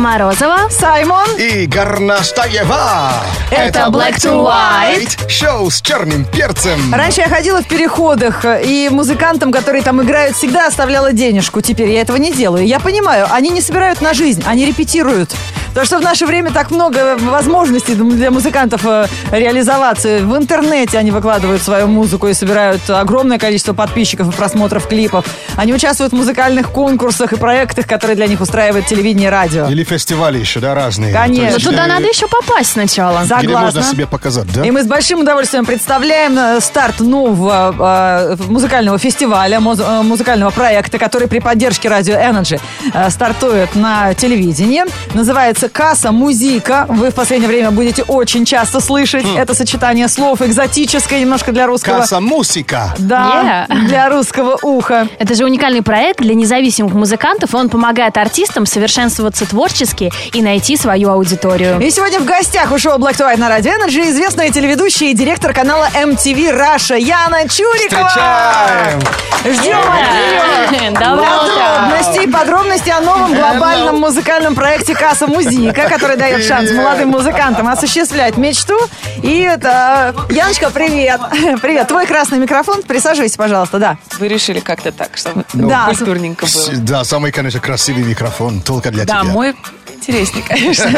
Морозова. Саймон. И Горнаштаева. Это Black to White. Шоу с черным перцем. Раньше я ходила в переходах, и музыкантам, которые там играют, всегда оставляла денежку. Теперь я этого не делаю. Я понимаю, они не собирают на жизнь, они репетируют. Потому что в наше время так много возможностей для музыкантов э, реализоваться. В интернете они выкладывают свою музыку и собирают огромное количество подписчиков и просмотров клипов. Они участвуют в музыкальных конкурсах и проектах, которые для них устраивает телевидение и радио. Или фестивали еще, да, разные. Конечно. То Но есть, туда э, надо еще попасть сначала. За- Или можно Согласна. себе показать, да? И мы с большим удовольствием представляем э, старт нового э, музыкального фестиваля, муз- музыкального проекта, который при поддержке радио Energy э, стартует на телевидении. Называется «Касса Музика». Вы в последнее время будете очень часто слышать это сочетание слов экзотическое немножко для русского. Касса мусика. Да, для русского уха. Это же уникальный проект для независимых музыкантов. Он помогает артистам совершенствоваться творчески и найти свою аудиторию. И сегодня в гостях у шоу Black to White на радио Energy известная телеведущая и директор канала MTV Раша Яна Чурикова. Встречаем! Ждем от Доброе утро. Подробности, подробности о новом глобальном музыкальном проекте «Касса Музика», который дает шанс молодым музыкантам осуществлять мечту. И это... Яночка, привет. Привет. Твой красный микрофон. Присаживайся, пожалуйста, да. Вы решили как-то так, чтобы Да. культурненько было. Да, самый, конечно, красивый микрофон, только для Да, тебя. мой интереснее, конечно.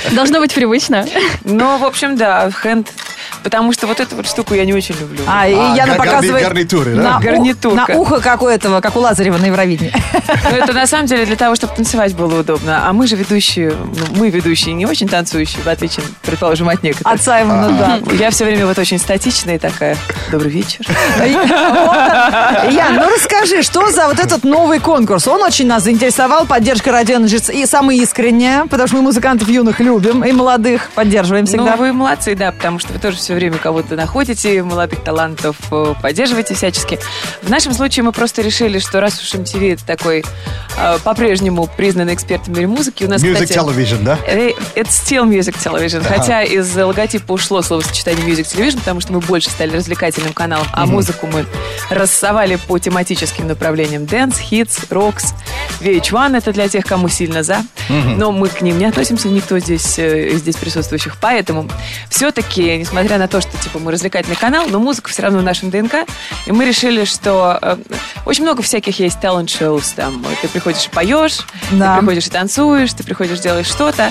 Должно быть привычно. Но, в общем, да, хенд, потому что вот эту вот штуку я не очень люблю. А, и А, Яна гар- показывает... гарнитуры, да? на Гарнитурка. На ухо, как у этого, как у Лазарева на Евровидении. Но это на самом деле для того, чтобы танцевать было удобно. А мы же ведущие, ну, мы ведущие не очень танцующие, в отличие, предположим, от некоторых. От Саймона, да. Я все время вот очень статичная и такая, добрый вечер. Ян, ну расскажи, что за вот этот новый конкурс? Он очень нас заинтересовал, поддержка радио и самая искренняя, потому что мы музыкантов юных любим и молодых поддерживаем всегда. Ну, вы молодцы, да, потому что вы тоже все время кого-то находите, молодых талантов э, поддерживаете всячески. В нашем случае мы просто решили, что раз уж MTV это такой э, по-прежнему признанный эксперт в мире музыки, у нас, Music кстати, Television, да? э, Это still music television. Хотя из логотипа ушло словосочетание music television, потому что мы больше стали развлекательным каналом, а музыку мы рассовали по тематическим направлениям. Dance, hits, rocks, VH1 это для тех, кому сильно за. Но мы к ним не относимся, никто здесь, э, здесь присутствующих. Поэтому все-таки, несмотря на то, что типа мы развлекательный канал, но музыка все равно в нашем ДНК. И мы решили, что э, очень много всяких есть talent-shows. Там ты приходишь и поешь, Да. ты приходишь и танцуешь, ты приходишь, делаешь что-то.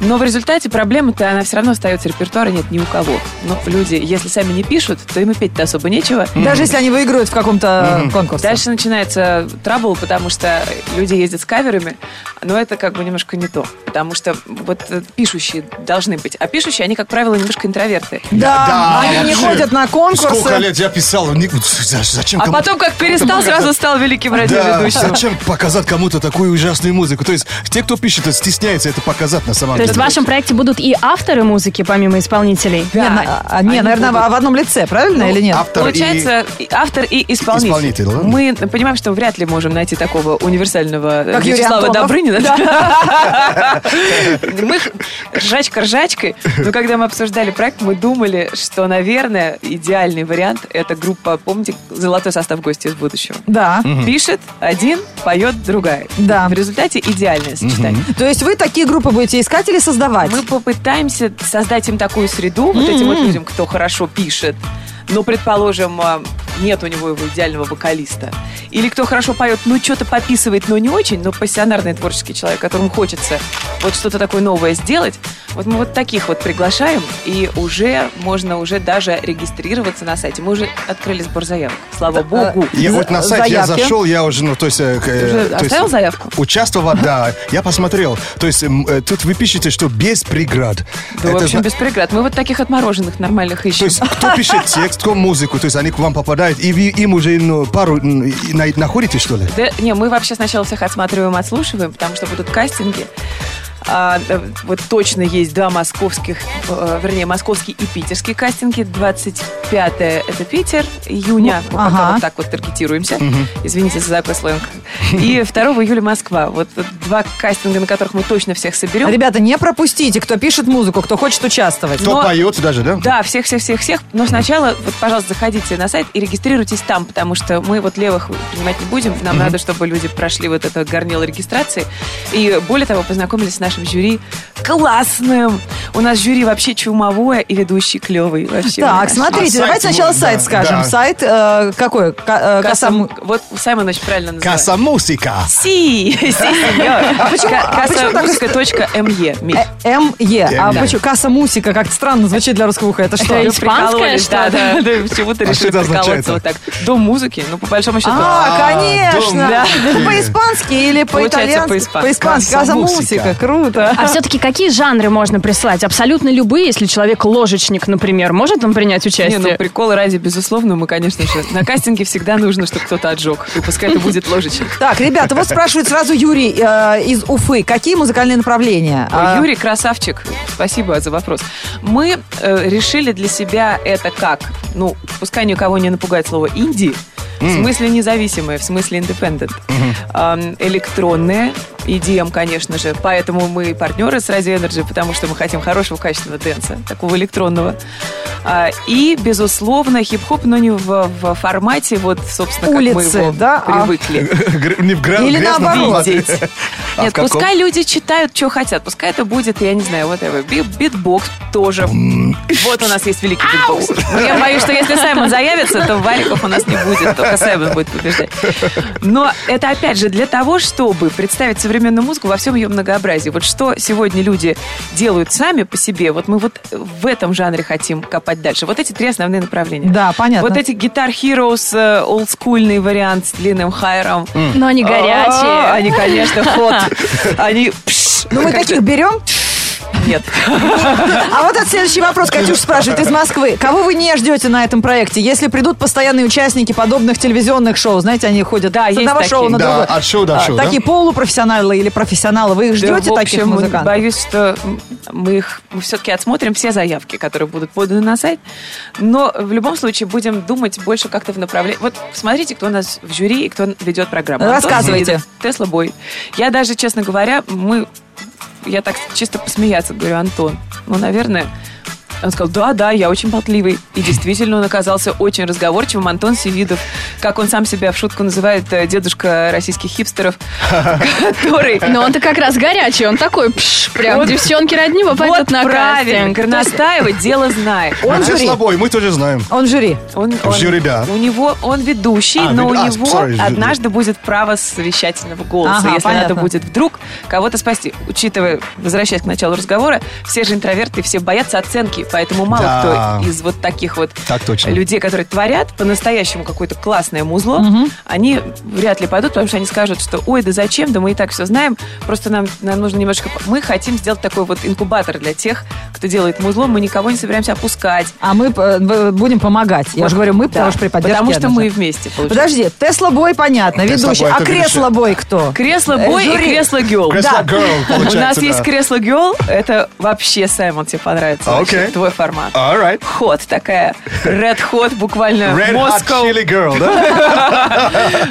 Но в результате проблема-то, она все равно остается, репертуара нет ни у кого. Но люди, если сами не пишут, то им и петь-то особо нечего. Даже если они выиграют в каком-то конкурсе. Дальше начинается трабл, потому что люди ездят с каверами, но это как бы немножко не то. Bye. Потому что вот э, пишущие должны быть. А пишущие, они, как правило, немножко интроверты. Да, Да, они не вообще. ходят на конкурсы. Сколько лет я писал, зачем А кому- потом, как перестал, сразу стал великим Да, радиоведущим. зачем показать кому-то такую ужасную музыку? То есть те, кто пишет, стесняется это показать на самом То есть в деле. вашем проекте будут и авторы музыки, помимо исполнителей? Не, на- а, не, они наверное, будут. в одном лице, правильно или нет? Получается, и автор и исполнитель. Исполнитель, да? Мы понимаем, что вряд ли можем найти такого универсального Вячеслава. Добрынина. Мы ржачка ржачкой, но когда мы обсуждали проект, мы думали, что, наверное, идеальный вариант – это группа, помните, «Золотой состав гости из будущего». Да. Пишет один, поет другая. Да. В результате идеальное сочетание. То есть вы такие группы будете искать или создавать? Мы попытаемся создать им такую среду, вот этим вот людям, кто хорошо пишет, но, предположим, а, нет у него его идеального вокалиста. Или кто хорошо поет, ну, что-то пописывает, но не очень, но пассионарный творческий человек, которому хочется вот что-то такое новое сделать. Вот мы вот таких вот приглашаем, и уже можно уже даже регистрироваться на сайте. Мы уже открыли сбор заявок, слава богу. Я вот на сайт я зашел, я уже, ну, то есть... э, э, уже то есть оставил заявку? Участвовать, да. Я посмотрел. То есть э, тут вы пишете, что без преград. Да, в общем, без преград. Мы вот таких отмороженных нормальных То ищем. есть кто пишет текст, кто музыку, то есть они к вам попадают, и вы им уже ну, пару находите, что ли? Да, не, мы вообще сначала всех отсматриваем, отслушиваем, потому что будут кастинги. А, э, вот точно есть два московских, э, вернее, московский и питерский кастинги. 25 это Питер, июня, пока Ага. вот так вот таргетируемся. Извините за такой сленг. И 2 июля Москва. Вот два кастинга, на которых мы точно всех соберем. Ребята, не пропустите, кто пишет музыку, кто хочет участвовать. Кто Но- поет даже, да? Да, всех-всех-всех-всех. Но сначала, вот, пожалуйста, заходите на сайт и регистрируйтесь там, потому что мы вот левых принимать не будем. Нам надо, чтобы люди прошли вот это горнило регистрации. И более того, познакомились с нашими нашим жюри классным. У нас жюри вообще чумовое и ведущий клевый. Вообще, Так, смотрите, А давайте сначала сайт да, скажем. да. Сайт э, какой? Ка- э. Касам- Касам- Вот Саймон очень правильно называет. Каса музыка. Си, си, сеньор. А почему- а почему так- Кассамузыка.ме. Миш. Э, МЕ. А почему? Касса Мусика. Как-то странно звучит для русского уха. Это что? Это испанское прикололись, да, да, почему-то А решили что приколоться вот так. Дом музыки, ну, по большому счету. А, А, конечно. по-испански или по-итальянски? по-испански. По-испански. Касса Касса Мусика. Мусика. Круто. А все-таки какие жанры можно прислать? Абсолютно любые, если человек ложечник, например, может он принять Не, участие? ну приколы ради, безусловно, мы, конечно же, на кастинге всегда нужно, чтобы кто-то отжег. И пускай это будет ложечек. Так, ребята, вот спрашивает сразу Юрий э, из Уфы. Какие музыкальные направления? Ой, А, Юрий, красавчик. Спасибо за вопрос. Мы э, решили для себя это как? Ну, пускай никого не напугает слово инди. В смысле независимые, в смысле independent. Ам, EDM, конечно же. Поэтому мы партнеры с Radio Energy, потому что мы хотим хорошего, качественного дэнса, такого электронного. А, и, безусловно, хип-хоп, но не в, в формате, вот, собственно, как мы Улицы, его да? А- привыкли. Не в гря- Или наоборот. Видеть. А Нет, каком? пускай люди читают, что хотят. Пускай это будет, я не знаю. Би- Битбокс тоже. Вот у нас есть великий битбокс. Но я боюсь, что если Саймон заявится, то вариков у нас не будет. Только Саймон будет побеждать. Но это, опять же, для того, чтобы представить современную музыку во всем ее многообразии. Вот что сегодня люди делают сами по себе, вот мы вот в этом жанре хотим копать дальше. Вот эти три основные направления. Да, понятно. Вот эти Guitar Heroes, э, олдскульный вариант с длинным хайром. Но они А, горячие. Они, конечно, ход. Они... Ну, мы таких берем. Нет. А вот этот следующий вопрос Катюш спрашивает из Москвы. Кого вы не ждете на этом проекте? Если придут постоянные участники подобных телевизионных шоу, знаете, они ходят Да, с одного шоу такие. на Да, другое. от шоу до А, шоу, да? Такие полупрофессионалы или профессионалы. Вы их ждете Да, в таких общем, музыкантов? боюсь, что мы их мы все-таки отсмотрим все заявки, которые будут поданы на сайт. Но в любом случае будем думать больше как-то в направлении. Вот смотрите, кто у нас в жюри и кто ведет программу. Антон Рассказывайте. Тесла Бой. Я даже, честно говоря, мы... Я так чисто посмеяться говорю, Антон, ну, наверное, он сказал, да, да, я очень болтливый. И действительно, он оказался очень разговорчивым. Антон Севидов, как он сам себя в шутку называет, э, дедушка российских хипстеров, который... Но он-то как раз горячий, он такой, пш, прям Вот- девчонки родни Вот на правильно. Горностаева дело знает. Он жюри. слабой, мы тоже знаем. Он жюри. Он, он- жюри, да. У него, он ведущий, А, но у а, него sorry, жюри. однажды будет право совещательного голоса, Ага, если понятно. надо будет вдруг кого-то спасти. Учитывая, возвращаясь к началу разговора, все же интроверты, все боятся оценки, поэтому мало Да. кто из вот таких вот Так точно. людей, которые творят по-настоящему какое-то классное музло, они вряд ли пойдут, потому что они скажут, что ой, да зачем, да мы и так все знаем, просто нам, нам нужно немножко... Мы хотим сделать такой вот инкубатор для тех, кто делает музло, мы никого не собираемся опускать. А мы э, будем помогать. Я Вот, же говорю, мы, да, потому что при поддержке Потому что мы вместе, получается. Подожди, Тесла Бой, понятно, ведущий. А кресло. Бой кто? Кресло Э, бой и кресло гел. Кресло Да. girl, У нас есть кресло гел, это вообще, Саймон, тебе понравится. А, окей. Твой формат. All right. Ход такая, red hot, буквально Red Hot Moscow, Chili Girl, да?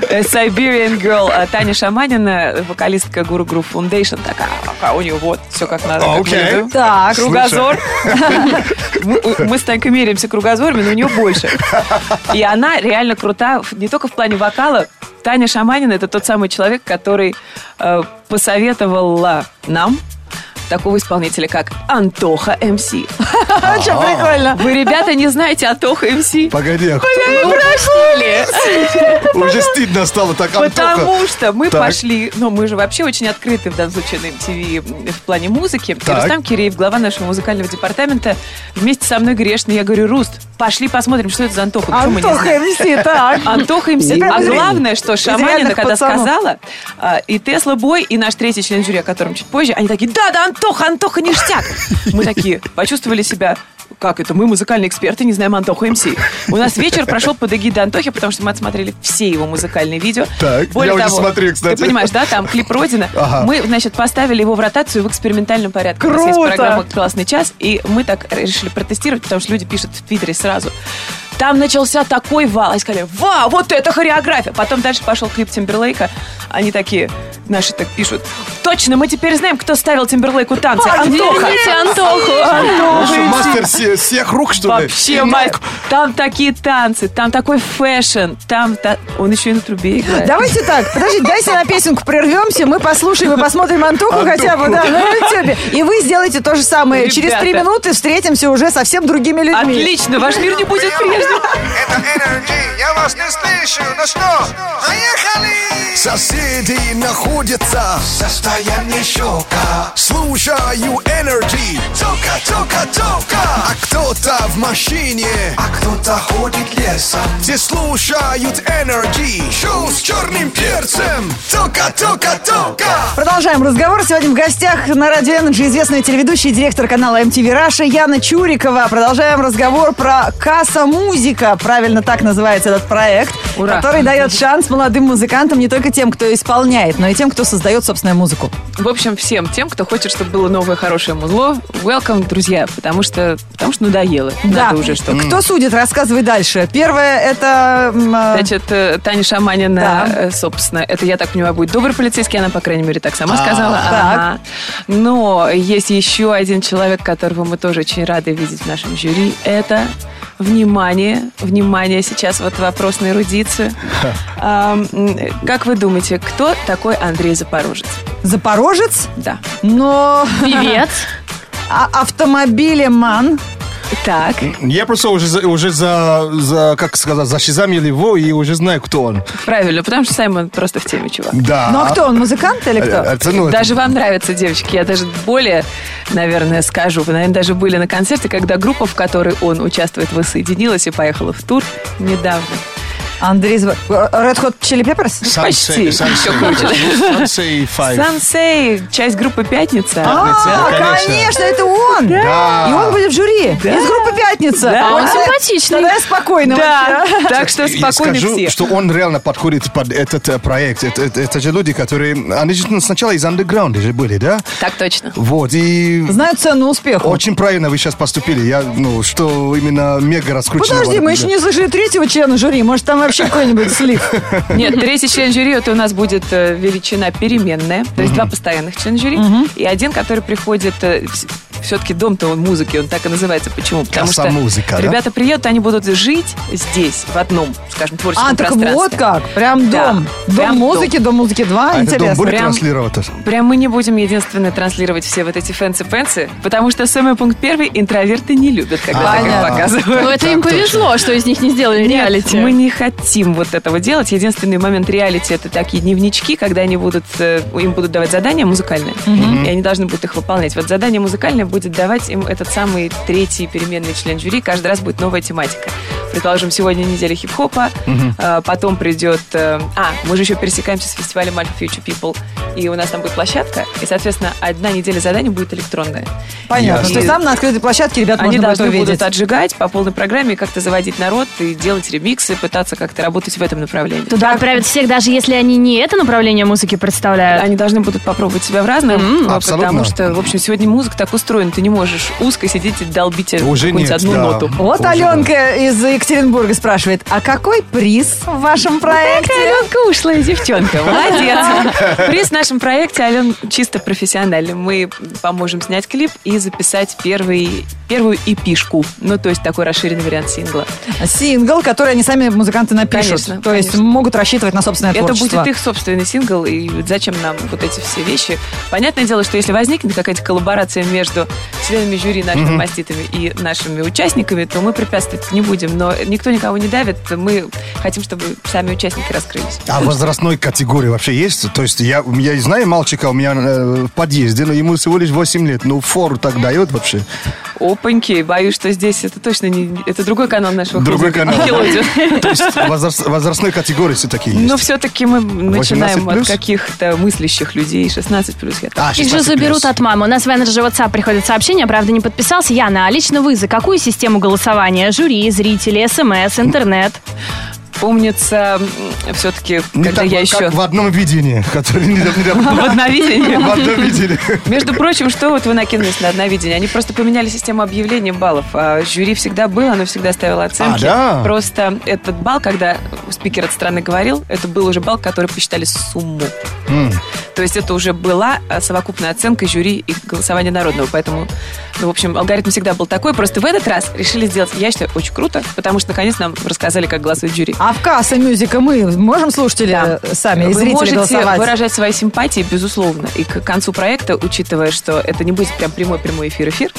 э, Siberian Girl. А Таня Шаманина, вокалистка Guru Groove Foundation, такая, а у нее вот все как надо. как Окей. любим. Так, Кругозор. Мы, мы с Танькой меряемся кругозорами, но у нее больше. И она реально крута не только в плане вокала. Таня Шаманина это тот самый человек, который э, посоветовала нам такого исполнителя, как Антоха МС. Что, прикольно. Вы, ребята, не знаете Антоха МС? Погоди, а Ну, простили. уже стыдно стало так, Антоха. Потому что мы пошли, ну, мы же вообще очень открыты в данном случае на MTV в плане музыки. И. Рустам Киреев, глава нашего музыкального департамента, вместе со мной грешно. Я говорю, Руст, пошли посмотрим, что это за Антоха. Мы Антоха знаем?» МС, так. Антоха МС. А главное, что Шаманина, когда сказала, а, и Тесла Бой, и наш третий член жюри, о котором чуть позже, они такие, да, да, Антоха, Антоха, ништяк. Мы такие почувствовали себя тебя как это? Мы музыкальные эксперты, не знаем Антоху МС. У нас вечер прошел под эгидой Антохи, потому что мы отсмотрели все его музыкальные видео. Так, Более я уже того, смотрю, кстати. Ты понимаешь, да, там клип Родина. Ага. Мы, значит, поставили его в ротацию в экспериментальном порядке. У нас есть Круто! программа «Классный час», и мы так решили протестировать, потому что люди пишут в Твиттере сразу. Там начался такой вал. Они сказали, вау, вот это хореография. Потом дальше пошел клип Тимберлейка. Они такие, наши так пишут, Точно, мы теперь знаем, кто ставил Тимберлейку танцы. Антоха. Антоху. Что, мастер все- всех рук, что ли? Вообще, мать, там такие танцы, там такой fashion, там та- он еще и на трубе играет. Давайте так, подождите, дайте на песенку прервемся, мы послушаем и посмотрим Антоху хотя бы, да, на ютубе. И вы сделаете то же самое. Через три Ребята. минуты встретимся уже совсем другими людьми. Отлично, ваш мир не будет прежним. Это Energy, я вас не слышу. Ну что, поехали! Соседи находятся в состоянии шока Слушаю Energy Тока, тока, тока А кто-то в машине А кто-то ходит лесом Все слушают Energy Шоу с черным перцем Тока, тока, тока Продолжаем разговор. Сегодня в гостях на Радио Energy известная телеведущая и директор канала MTV Раша Яна Чурикова. Продолжаем разговор про Касса Музыка. Правильно так называется этот проект, Ура. который дает шанс молодым музыкантам не только тем, кто исполняет, но и тем, кто создает собственную музыку. В общем, всем тем, кто хочет, чтобы было новое хорошее музло, welcome, друзья, потому что, потому что надоело. Надо уже что-то. Кто судит, рассказывай дальше. Первое это... э, Значит, э, Таня Шаманина, Да. э, собственно, это, я так понимаю, будет добрый полицейский, она, по крайней мере, так сама сказала. так. Ага. Но есть еще один человек, которого мы тоже очень рады видеть в нашем жюри. Это Внимание, внимание, сейчас вот вопрос на эрудицию. Как вы думаете, кто такой Андрей Запорожец? Запорожец, Да. но Певец. а- автомобилеман. Так, Я просто уже, за- уже за, за, как сказать, защизамил его и уже знаю, кто он. правильно, потому что Саймон просто в теме, чувак. Да. Ну а кто он, музыкант или кто? Э, это, ну, это- Даже вам нравится, девочки. Я даже более, наверное, скажу. Вы, наверное, даже были на концерте, когда группа, в которой он участвует, воссоединилась и поехала в тур недавно. Андрей Зв- Red Hot Chili Peppers? Sunset- почти. Sunset Five. Сансей, часть группы «Пятница». А, конечно. это он! Да. И он будет в жюри из группы «Пятница». Да. А он симпатичный. Тогда я спокойно Да, так что И спокойно скажу, все. что он реально подходит под этот э, проект. Это, же люди, которые... Они же ну, сначала из андеграунда же были, да? Так точно. Вот, и... Знают цену успеху. Очень правильно вы сейчас поступили. Я, ну, что именно мега раскручено. Подожди, мы еще не слышали третьего члена жюри. Может, там вообще какой-нибудь слив. Нет, третий член жюри, это у нас будет э, величина переменная. То есть два постоянных члена жюри и один, который приходит... все-таки дом-то он музыки, он так и называется. Почему? Потому что музыка, да? ребята приедут, они будут жить здесь, в одном, скажем, творческом А, так пространстве. вот как. Прям Да, дом. Дом прям музыки, дом музыки 2. А дом Интересно. будет Прям- транслировать? это? Прям мы не будем единственное транслировать все вот эти fancy-pancy, потому что самый пункт первый интроверты не любят, когда так их Понятно. показывают. Ну, это им повезло, что из них не сделали Нет, реалити. мы не хотим вот этого делать. Единственный момент реалити это такие дневнички, когда они будут, э, им будут давать задания музыкальные, и они должны будут их выполнять. Вот задание музыкальное будет давать им этот самый третий переменный член жюри. Каждый раз будет новая тематика. Предположим, сегодня неделя хип-хопа, э, потом придет... э, А, мы же еще пересекаемся с фестивалем Alpha Future People, и у нас там будет площадка, и, соответственно, одна неделя заданий будет электронная. Понятно. Ясно. То есть там на открытой площадке ребят Они можно будет должны будут отжигать по полной программе, как-то заводить народ и делать ремиксы, пытаться как-то работать в этом направлении. Туда отправят всех, даже если они не это направление музыки представляют. Они должны будут попробовать себя в разном, Абсолютно. потому что, в общем, сегодня музыка так устроена, ты не можешь узко сидеть и долбить Уже какую-нибудь нет, одну да. ноту. Вот Уже. Аленка из Екатеринбурга спрашивает, а какой приз в вашем проекте? Аленка ушлая девчонка, молодец. Приз в нашем проекте, Ален, чисто профессиональный. Мы поможем снять клип и записать первый, первую эпишку. Ну, то есть такой расширенный вариант сингла. Сингл, который они сами музыканты напишут. Конечно, То есть конечно. могут рассчитывать на собственное Это творчество. будет их собственный сингл, и зачем нам вот эти все вещи? Понятное дело, что если возникнет какая-то коллаборация между членами жюри, нашими маститами и нашими участниками, то мы препятствовать не будем. Но никто никого не давит, мы хотим, чтобы сами участники раскрылись. А возрастной категории вообще есть? То есть я, я знаю мальчика у меня э, в подъезде, но ему всего лишь 8 лет. Ну, фору так дает вообще. Опаньки, боюсь, что здесь это точно не... Это другой канал нашего Другой канал. То есть возраст- возрастной категории все-таки есть. Но все-таки мы начинаем от 18+? каких-то мыслящих людей. 16 плюс я так. А, Их же 16+. заберут от мамы. У нас в Energy WhatsApp приходит сообщение, правда, не подписался. Яна, а лично вы за какую систему голосования? Жюри, зрители, СМС, интернет? Помнится, все-таки, Не когда так, я как еще... в одном видении, которое недавно... В одновидении. В одном видении. Между прочим, что вот вы накинулись на одновидение? Они просто поменяли систему объявления баллов. А жюри всегда было, оно всегда ставило оценки. А, да? Просто этот балл, когда спикер от страны говорил, это был уже балл, который посчитали сумму. То есть это уже была э, совокупная оценка жюри и голосования народного. Поэтому, ну, в общем, алгоритм всегда был такой. Просто в этот раз решили сделать, я считаю, очень круто, потому что наконец нам рассказали, как голосует жюри. А в касса мюзика мы можем слушатели Да. э, сами, и Вы зрители можете голосовать? выражать свои симпатии, безусловно. И к концу проекта, учитывая, что это не будет прям прямой-прямой эфир-эфир,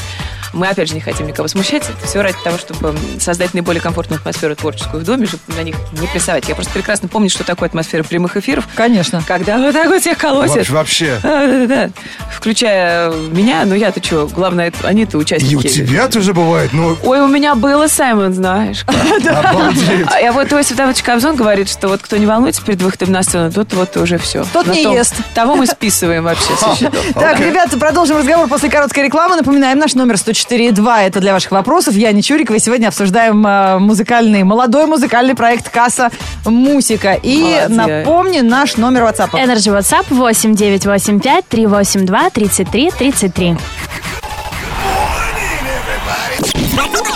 мы, опять же, не хотим никого смущать. Это все ради того, чтобы создать наиболее комфортную атмосферу творческую в доме, чтобы на них не прессовать. Я просто прекрасно помню, что такое атмосфера прямых эфиров, Конечно. когда вот так вот всех колотят. Вообще. Да, да, да. Включая меня, ну я-то что, главное, они-то участники. И у тебя тоже бывает, ну, Ой, у меня было, Саймон, знаешь. обалдеть. А я вот Иосиф Давыдович Кобзон говорит, что вот кто не волнуется перед выходом на сцену, тот вот уже все. Тот не ест. Того мы списываем вообще. Так, ребята, продолжим разговор после короткой рекламы. Напоминаем, наш номер 104.2. Это для ваших вопросов. Я не Чурикова. И сегодня обсуждаем э, музыкальный, молодой музыкальный проект «Касса Мусика». И Молодец. напомни наш номер WhatsApp. Energy WhatsApp 8985 382 33 33.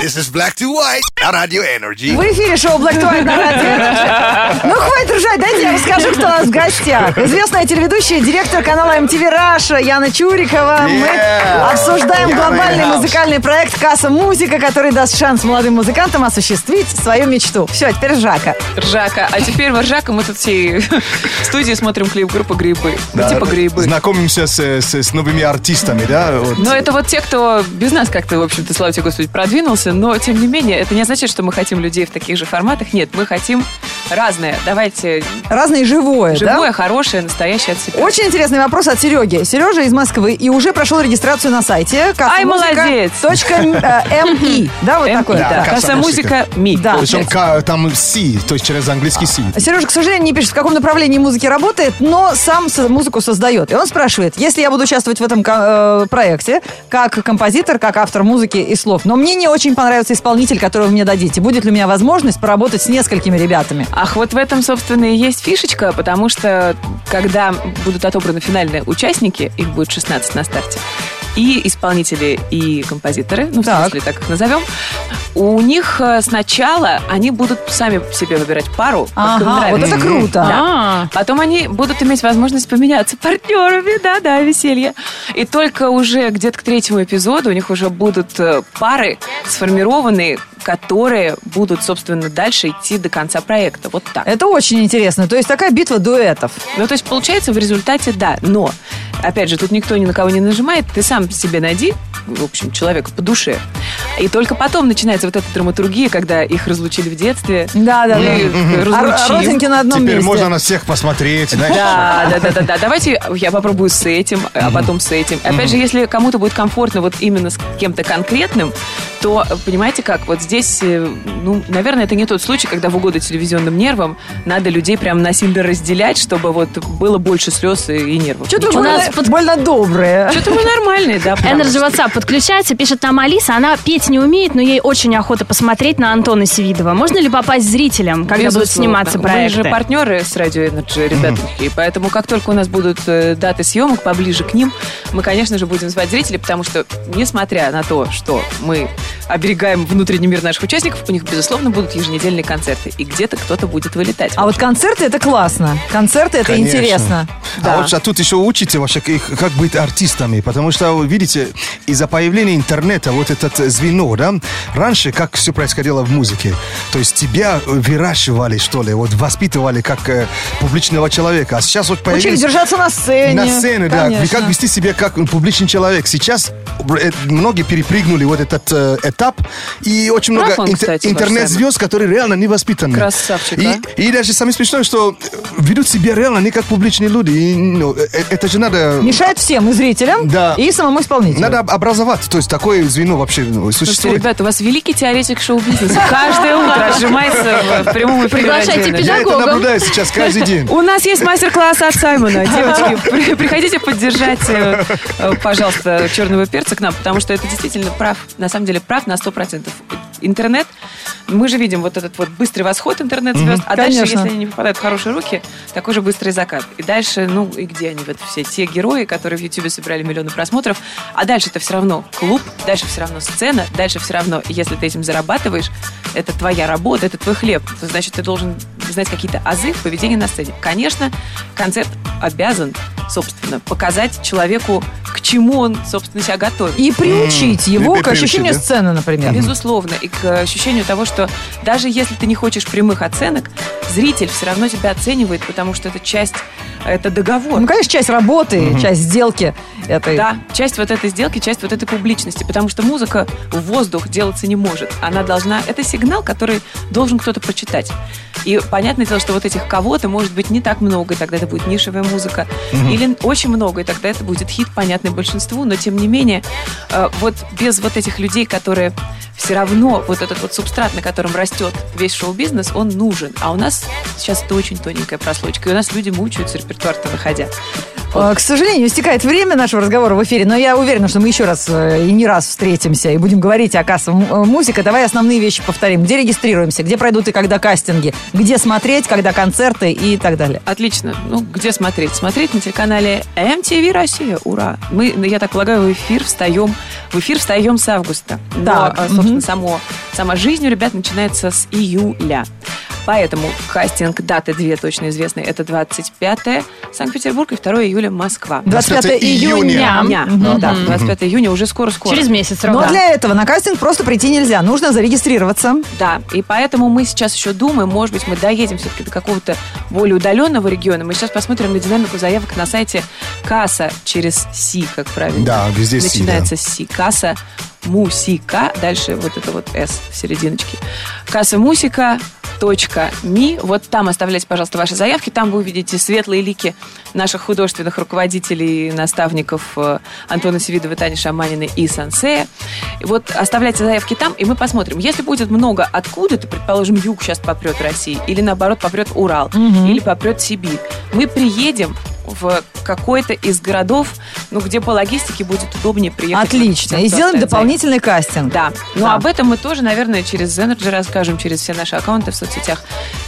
This is Black to White на Radio Energy. В эфире шоу Black to White на радио Energy. Ну, хватит ржать, дайте я расскажу, кто у нас в гостях. Известная телеведущая, директор канала MTV Раша Яна Чурикова. Мы Yeah. обсуждаем Яна глобальный house. музыкальный проект «Касса Музыка», который даст шанс молодым музыкантам осуществить свою мечту. Все, теперь Жака. Ржака. А теперь в Ржака мы тут всей студии смотрим клип группы «Грибы». Ну, Да, типа «Грибы». Знакомимся с, с- с новыми артистами, да? вот. Но это вот те, кто без нас как-то, в общем-то, слава тебе, Господи, продвинулся. Но, тем не менее, это не означает, что мы хотим людей в таких же форматах. Нет, мы хотим разное. Давайте Разное живое, да? живое, хорошее, настоящее от себя. Очень интересный вопрос от Сереги. Сережа из Москвы и уже прошел регистрацию на сайте Ай, молодец! .ми. Да, вот М, такой. да. да. Музыка ми. Да. Причем там си, то есть через английский си. Сережа, к сожалению, не пишет, в каком направлении музыки работает, но сам музыку создает. И он спрашивает, если я буду участвовать в этом э, проекте, как композитор, как автор музыки и слов, но мне не очень понравится исполнитель, которого вы мне дадите, будет ли у меня возможность поработать с несколькими ребятами? Ах, вот в этом, собственно, и есть фишечка, потому что когда будут отобраны финальные участники, их будет 16 на старте, и исполнители, и композиторы, ну, в Так. смысле, так их назовем, у них э, сначала они будут сами себе выбирать пару, Ага, вот это круто. Да. А. Потом они будут иметь возможность поменяться партнерами, да-да, веселье. И только уже где-то к третьему эпизоду у них уже будут э, пары сформированные, которые будут, собственно, дальше идти до конца проекта. Вот так. Это очень интересно. То есть такая битва дуэтов. Ну, то есть, получается, в результате, да. Но, опять же, тут никто ни на кого не нажимает. Ты сам себе найди, в общем, человека по душе. И только потом начинается вот эта драматургия, когда их разлучили в детстве. Да, да, Мы да. А разлучим. родинки на одном Теперь месте. можно на всех посмотреть, знаешь. Да, да, да, да, да. Давайте я попробую с этим, а потом с этим. Опять же, если кому-то будет комфортно вот именно с кем-то конкретным, то понимаете как, вот здесь, э, ну, наверное, это не тот случай, когда в угоду телевизионным нервам надо людей прям насильно разделять, чтобы вот было больше слез и нервов. Что-то У больно, нас под- больно доброе. Что-то мы нормальные, да. что- WhatsApp подключается, пишет нам Алиса. Она петь не умеет, но ей очень охота посмотреть на Антона Севидова. Можно ли попасть зрителям, когда будут Безусловно. сниматься Мы проекты? же партнеры с Radio Energy, ребята. И поэтому, как только у нас будут э, даты съемок поближе к ним, мы, конечно же, будем звать зрителей, потому что, несмотря на то, что мы оберегаем внутренний мир наших участников, у них, безусловно, будут еженедельные концерты. И где-то кто-то будет вылетать. А вот концерты это классно. Концерты это Конечно. интересно. Да. А, вот, а тут еще учите вообще, как, как быть артистами, потому что, вы видите, из-за появления интернета, вот это звено, да, раньше как все происходило в музыке, то есть тебя выращивали, что ли, вот воспитывали как э, публичного человека, а сейчас вот Учили появились... держаться на сцене. На сцене, да. Конечно. И как вести себя как публичный человек. Сейчас э, многие перепрыгнули вот этот э, этап. И очень Прав много он, интер- кстати, интернет-звезд, которые реально не воспитаны. Красавчик, и, а? и даже самое смешное, что ведут себя реально не как публичные люди. И, ну, э, это же надо... Мешает всем, и зрителям, Да. и самому исполнителю. Надо образовать. То есть такое звено вообще ну, Слушайте, существует. ребята, у вас великий теоретик шоу-бизнеса. Каждое утро отжимается в прямом эфире Приглашайте Energy. Я это наблюдаю сейчас каждый день. У нас есть мастер-класс от Саймона. Девочки, при- приходите поддержать, э, пожалуйста, черного перца к нам, потому что это действительно прав, на самом деле прав на 100%. Интернет, мы же видим вот этот вот быстрый восход интернет-звезд, а дальше, Конечно. если они не попадают в хорошие руки, такой же быстрый закат. И дальше, ну, и где они, вот все те герои, которые в Ютубе собирали миллионы просмотров, а дальше это все равно клуб, дальше все равно сцена, дальше все равно, если ты этим зарабатываешь, это твоя работа, это твой хлеб. Значит, ты должен знать какие-то азы поведения на сцене. Конечно, концерт обязан, собственно, показать человеку, к чему он, собственно, себя готовит. И приучить его И к ощущению приучить, сцены, например. Безусловно, и к ощущению того, что даже если ты не хочешь прямых оценок, зритель все равно тебя оценивает, потому что это часть, это договор. Ну, конечно, часть работы, часть сделки этой. Да, часть вот этой сделки, часть вот этой публичности, потому что музыка в воздух делаться не может. Она должна... Это сигнал, который должен кто-то прочитать. И понятное дело, что вот этих кого-то может быть не так много, и тогда это будет нишевая музыка. Или очень много, и тогда это будет хит, понятный большинству. Но, тем не менее, э, вот без вот этих людей, которые все равно, вот этот вот субстрат, на котором растет весь шоу-бизнес, он нужен. А у нас сейчас это очень тоненькая прослойка. И у нас люди мучаются репертуар-то выходя. Э, К сожалению, истекает время нашего разговора в эфире, но я уверена, что мы еще раз э, и не раз встретимся и будем говорить о кассовом э, музыка. Давай основные вещи повторим. Где регистрируемся, где пройдут и когда кастинги, где смотреть, когда концерты и так далее. Отлично. Ну, где смотреть? Смотреть на телеканале MTV Россия. Ура! Мы, ну, я так полагаю, в эфир встаем. В эфир встаем с августа. Но, Так, а, собственно, мгм. само, сама жизнь у ребят начинается с июля. Поэтому кастинг, даты две точно известны. Это 25 Санкт-Петербург и 2 июля Москва. 25 июня. Дня. Мгм. Да, 25 июня уже скоро-скоро. Через месяц Но ровно. для этого на кастинг просто прийти нельзя. Нужно зарегистрироваться. Да, и поэтому мы сейчас еще думаем, может быть, мы доедем все-таки до какого-то более удаленного региона. Мы сейчас посмотрим на динамику заявок на сайте Касса через Си, как правильно. Да, везде Си, Начинается с Си. Касса Мусика. Дальше вот это вот С в серединочке. Касса Мусика ми. Вот там оставляйте, пожалуйста, ваши заявки. Там вы увидите светлые лики наших художественных руководителей, наставников э, Антона Севидова, Тани Шаманины и Сансея. И Вот оставляйте заявки там, и мы посмотрим. Если будет много откуда-то, предположим, юг сейчас попрет России, или наоборот попрет Урал, или попрет Сибирь, мы приедем в какой-то из городов, ну, где по логистике будет удобнее приехать. Отлично. И сделаем дополнительный кастинг. да, но Да. об этом мы тоже, наверное, через Energy расскажем, через все наши аккаунты в соцсетях,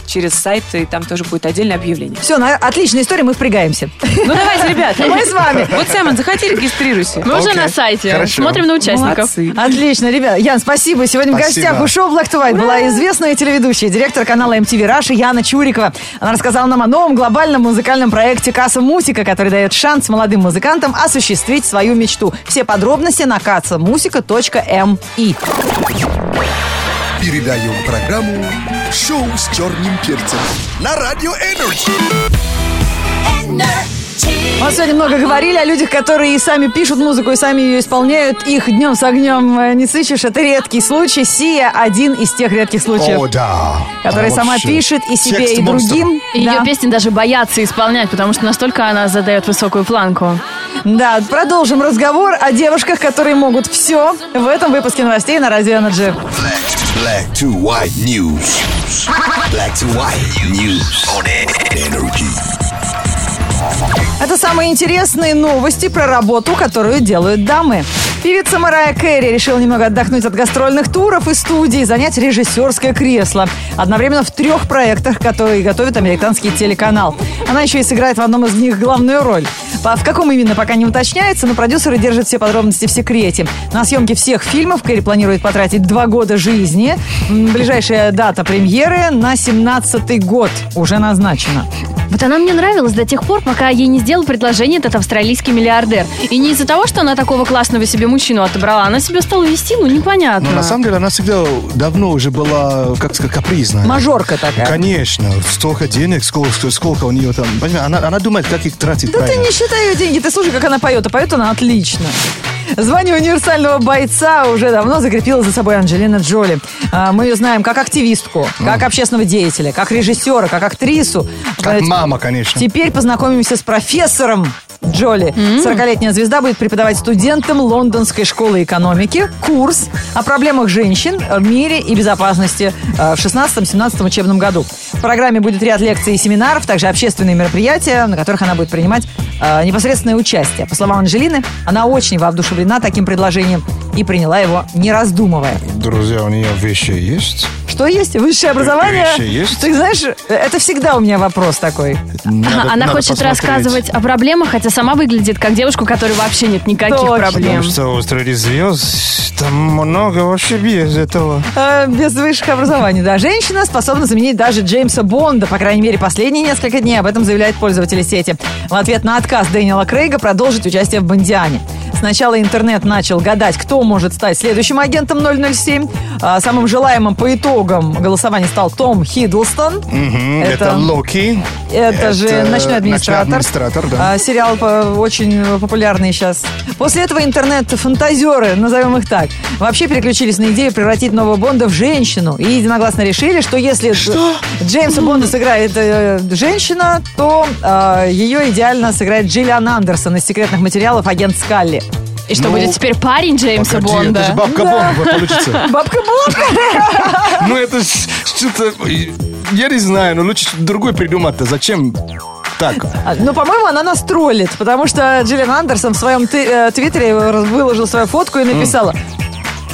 через сайт, и там тоже будет отдельное объявление. Все, на- отличная история, мы впрягаемся. Ну давайте, ребята. Мы с вами. Вот, Саймон, заходи, регистрируйся. Мы уже на сайте. Смотрим на участников. Отлично, ребята. Ян, спасибо. Сегодня в гостях у шоу Black to White была известная телеведущая, директор канала MTV Раша Яна Чурикова. Она рассказала нам о новом глобальном музыкальном проекте «Casa Musica», который дает шанс молодым музыкантам осуществить свою мечту. Все подробности на casamusica.me. Передаем программу «Шоу с черным перцем» на Радио Energy. Мы сегодня много говорили о людях, которые и сами пишут музыку, и сами ее исполняют. Их днем с огнем э, не сыщешь. Это редкий случай. Sia один из тех редких случаев. О, да. Который Она сама вообще пишет и себе, текст и другим. И Да. ее песни даже боятся исполнять, потому что настолько она задает высокую планку. Да, продолжим разговор о девушках, которые могут все в этом выпуске новостей на Радио Energy. Black to white news. Black to white news on Energy. Это самые интересные новости про работу, которую делают дамы. Певица Марая Кэрри решила немного отдохнуть от гастрольных туров и студий, занять режиссерское кресло. Одновременно в трех проектах, которые готовит американский телеканал. Она еще и сыграет в одном из них главную роль. В каком именно, пока не уточняется, но продюсеры держат все подробности в секрете. На съемки всех фильмов Кэрри планирует потратить два года жизни. Ближайшая дата премьеры на 17-й год уже назначена. Вот она мне нравилась до тех пор, пока ей не сделал предложение этот австралийский миллиардер. И не из-за того, что она такого классного себе мужчину отобрала, она себя стала вести, ну, непонятно. Но на самом деле она всегда давно уже была, как сказать, капризная. Мажорка такая. Конечно, столько денег, сколько, сколько у нее там. Понимаешь, Она, она думает, как их тратить Да ты правильно. не считай ее деньги, ты слушай, как она поет, а поет она отлично. Звание универсального бойца уже давно закрепила за собой Анджелина Джоли. А, Мы ее знаем как активистку, как общественного деятеля, как режиссера, как актрису. Как Э, мама, конечно. Теперь познакомимся с профессором Джоли. 40-летняя звезда будет преподавать студентам Лондонской школы экономики курс о проблемах женщин в мире и безопасности э, в 16-17 учебном году. В программе будет ряд лекций и семинаров, также общественные мероприятия, на которых она будет принимать э, непосредственное участие. По словам Анжелины, она очень воодушевлена таким предложением и приняла его, не раздумывая. Друзья, у нее вещи есть? Что есть? Высшее образование? Вещи есть? Ты знаешь, это всегда у меня вопрос такой. Надо- Она надо хочет посмотреть. рассказывать о проблемах, хотя сама выглядит как девушка, у которой вообще нет никаких Точно. проблем. Потому что у «Среди звезд» там много вообще без этого. Э, без высших образований, да. Женщина способна заменить даже Джеймса Бонда, по крайней мере, последние несколько дней. Об этом заявляют пользователи сети. В ответ на отказ Дэниела Крейга продолжить участие в Бондиане. Сначала интернет начал гадать, кто может стать следующим агентом 007. А самым желаемым по итогам голосования стал Том Хиддлстон. Мгм, Это- Это Локи. Это, же Это ночной администратор. «Ночной администратор», да. А, сериал очень популярный сейчас. После этого интернет-фантазеры, назовем их так, вообще переключились на идею превратить нового Бонда в женщину. И единогласно решили, что если Джеймса Бонда сыграет э, женщина, то э, ее идеально сыграет Джиллиан Андерсон из секретных материалов агент Скалли. И что, Ну, будет теперь парень Джеймса Погоди, Бонда? Это же бабка Да. Бонда получится. Бабка Булавка. Ну это что-то... Я не знаю, но лучше другой придумать-то. Зачем так? Ну, по-моему, она нас троллит, потому что Джиллиан Андерсон в своем ты- э, твиттере выложил свою фотку и написала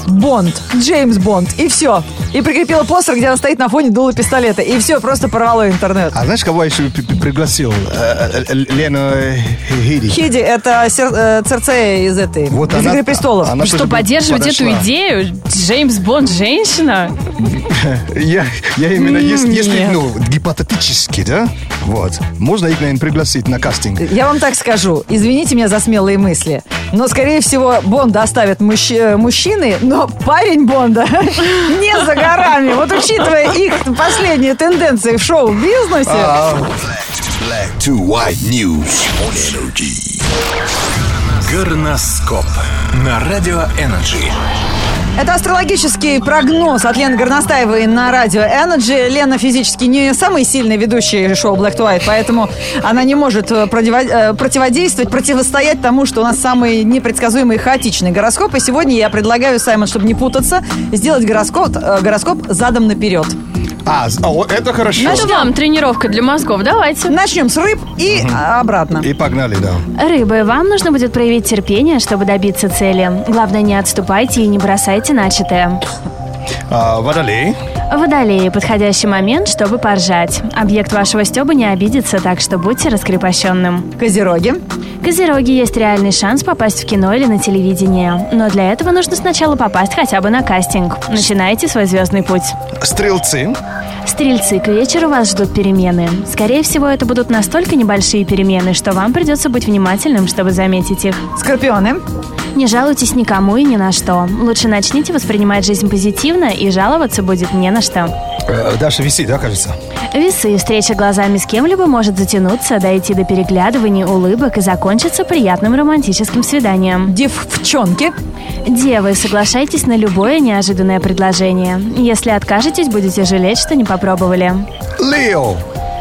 Бонд, Джеймс Бонд, и все. И прикрепила постер, где она стоит на фоне дула пистолета. И все, просто порвало интернет. А знаешь, кого я еще при- при- пригласил? Э, э, Лену э, Хиди. Хиди — это Церцея из этой, Вот из она- «Игры престолов». она Что, поддерживать подошла. эту идею? Джеймс Бонд женщина? Я, я именно, если, если, ну, гипотетически, да, вот, можно их, наверное, пригласить на кастинг. Я вам так скажу, извините меня за смелые мысли, но, скорее всего, Бонда оставят мужч- мужчины, но парень Бонда не за горами. Вот учитывая их последние тенденции в шоу-бизнесе, Black. Горноскоп на Радио Energy. Это астрологический прогноз от Лены Горностаевой на радио Energy. Лена физически не самый сильный ведущий шоу Black to White, поэтому она не может э, э, противодействовать, противостоять тому, что у нас самый непредсказуемый хаотичный гороскоп. И сегодня я предлагаю, Саймон, чтобы не путаться, сделать гороскоп, э, гороскоп задом наперед. А, о, это хорошо. Это вам тренировка для мозгов. Давайте. Начнем с рыб и а, обратно. И погнали, да. Рыбы, вам нужно будет проявить терпение, чтобы добиться цели. Главное, не отступайте и не бросайте начатое. А, водолей. Водолеи, подходящий момент, чтобы поржать. Объект вашего стеба не обидится, так что будьте раскрепощенным. Козероги. Козероги есть реальный шанс попасть в кино или на телевидение. Но для этого нужно сначала попасть хотя бы на кастинг. Начинайте свой звездный путь. Стрелцы. Стрельцы, к вечеру вас ждут перемены. Скорее всего, это будут настолько небольшие перемены, что вам придется быть внимательным, чтобы заметить их. Скорпионы. Не жалуйтесь никому и ни на что. Лучше начните воспринимать жизнь позитивно, и жаловаться будет не на что. Э, Даша висит, да, кажется? Весы. Встреча глазами с кем-либо может затянуться, дойти до переглядываний, улыбок и закончиться приятным романтическим свиданием. Девчонки. Девы, соглашайтесь на любое неожиданное предложение. Если откажетесь, будете жалеть, что не попробовали. Лео.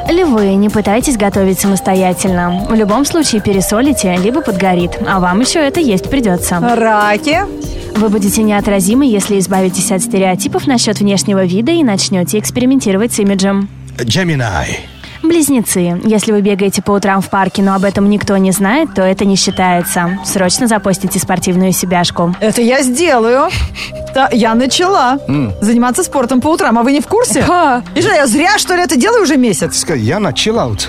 Львы, не пытайтесь готовить самостоятельно. В любом случае пересолите, либо подгорит, а вам еще это есть придется. Раки. Вы будете неотразимы, если избавитесь от стереотипов насчет внешнего вида и начнете экспериментировать с имиджем. Джеминай. Близнецы. Если вы бегаете по утрам в парке, но об этом никто не знает, то это не считается. Срочно запостите спортивную себяшку. Это я сделаю. Да, я начала заниматься спортом по утрам, а вы не в курсе? И что, я зря, что ли, это делаю уже месяц? Скажи, я на chill out.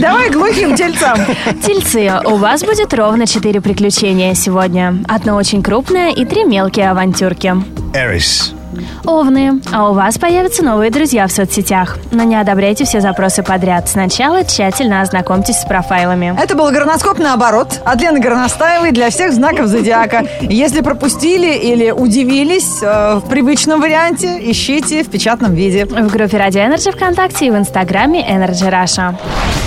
Давай глухим тельцам. Тельцы, у вас будет ровно четыре приключения сегодня. Одно очень крупное и три мелкие авантюрки. Aries. Овны, а у вас появятся новые друзья в соцсетях. Но не одобряйте все запросы подряд. Сначала тщательно ознакомьтесь с профайлами. Это был горноскоп наоборот, от Лены Горностаевой для всех знаков зодиака. Если пропустили или удивились э, в привычном варианте, ищите в печатном виде. В группе Радио Energy ВКонтакте и в Инстаграме Energy Russia.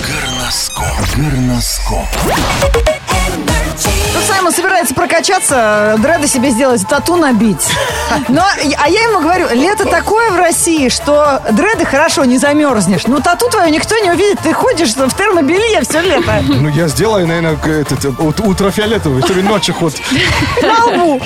Горноскоп. Горноскоп. Тут Саймон собирается прокачаться, дреды себе сделать, тату набить. Но, а я ему говорю, лето такое в России, что дреды хорошо, не замерзнешь. Ну, тату твою никто не увидит, ты ходишь в термобелье все лето. Ну, я сделаю, наверное, этот, ут- ультрафиолетовый, чтобы ночью ход. На лбу.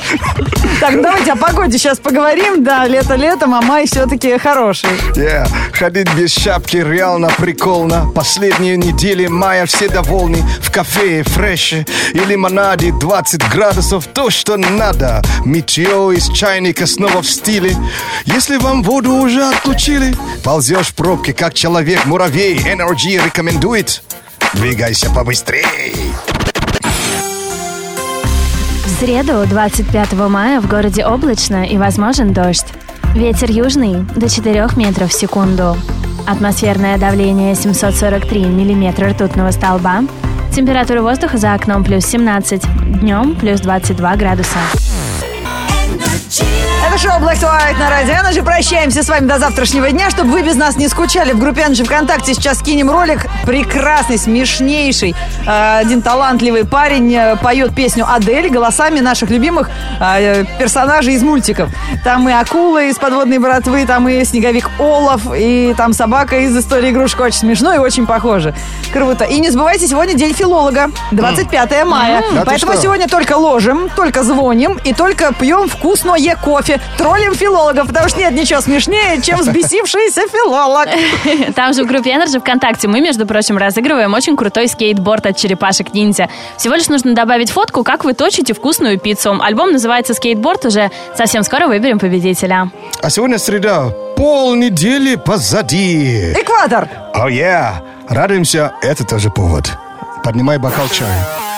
Так, ну давайте о погоде сейчас поговорим. Да, лето летом, а май все-таки хороший. Yeah. Ходить без шапки реально прикольно. Последние недели мая все довольны. В кафе, фреше и лимонаде городе 20 градусов, то, что надо. Метео из чайника снова в стиле. Если вам воду уже отключили, ползешь в пробке, как человек-муравей. Energy рекомендует. Двигайся побыстрее. В среду, 25 мая, в городе облачно и возможен дождь. Ветер южный до 4 метров в секунду. Атмосферное давление 743 миллиметра ртутного столба. Температура воздуха за окном плюс 17. Днем плюс 22 градуса. Это шоу Black to White на радио Energy. Прощаемся с вами до завтрашнего дня. Чтобы вы без нас не скучали, в группе Energy ВКонтакте сейчас кинем ролик. Прекрасный, смешнейший. Э, Один талантливый парень э, поет песню «Адель» голосами наших любимых э, персонажей из мультиков. Там и акула из «Подводной братвы», там и снеговик Олаф, и там собака из «Истории игрушек». Очень смешно и очень похоже. Круто. И не забывайте, сегодня день филолога. 25 мая. Да Поэтому сегодня только ложим, только звоним и только пьем вкусное кофе. Троллим филологов, потому что нет ничего смешнее, чем взбесившийся филолог. Там же в группе Energy ВКонтакте мы, между прочим, разыгрываем очень крутой скейтборд от черепашек ниндзя. Всего лишь нужно добавить фотку, как вы точите вкусную пиццу. Альбом называется «Скейтборд». Уже совсем скоро выберем победителя. А сегодня среда. Пол недели позади. Экватор. О, oh, yeah. Радуемся, это тоже повод. Поднимай бокал чая.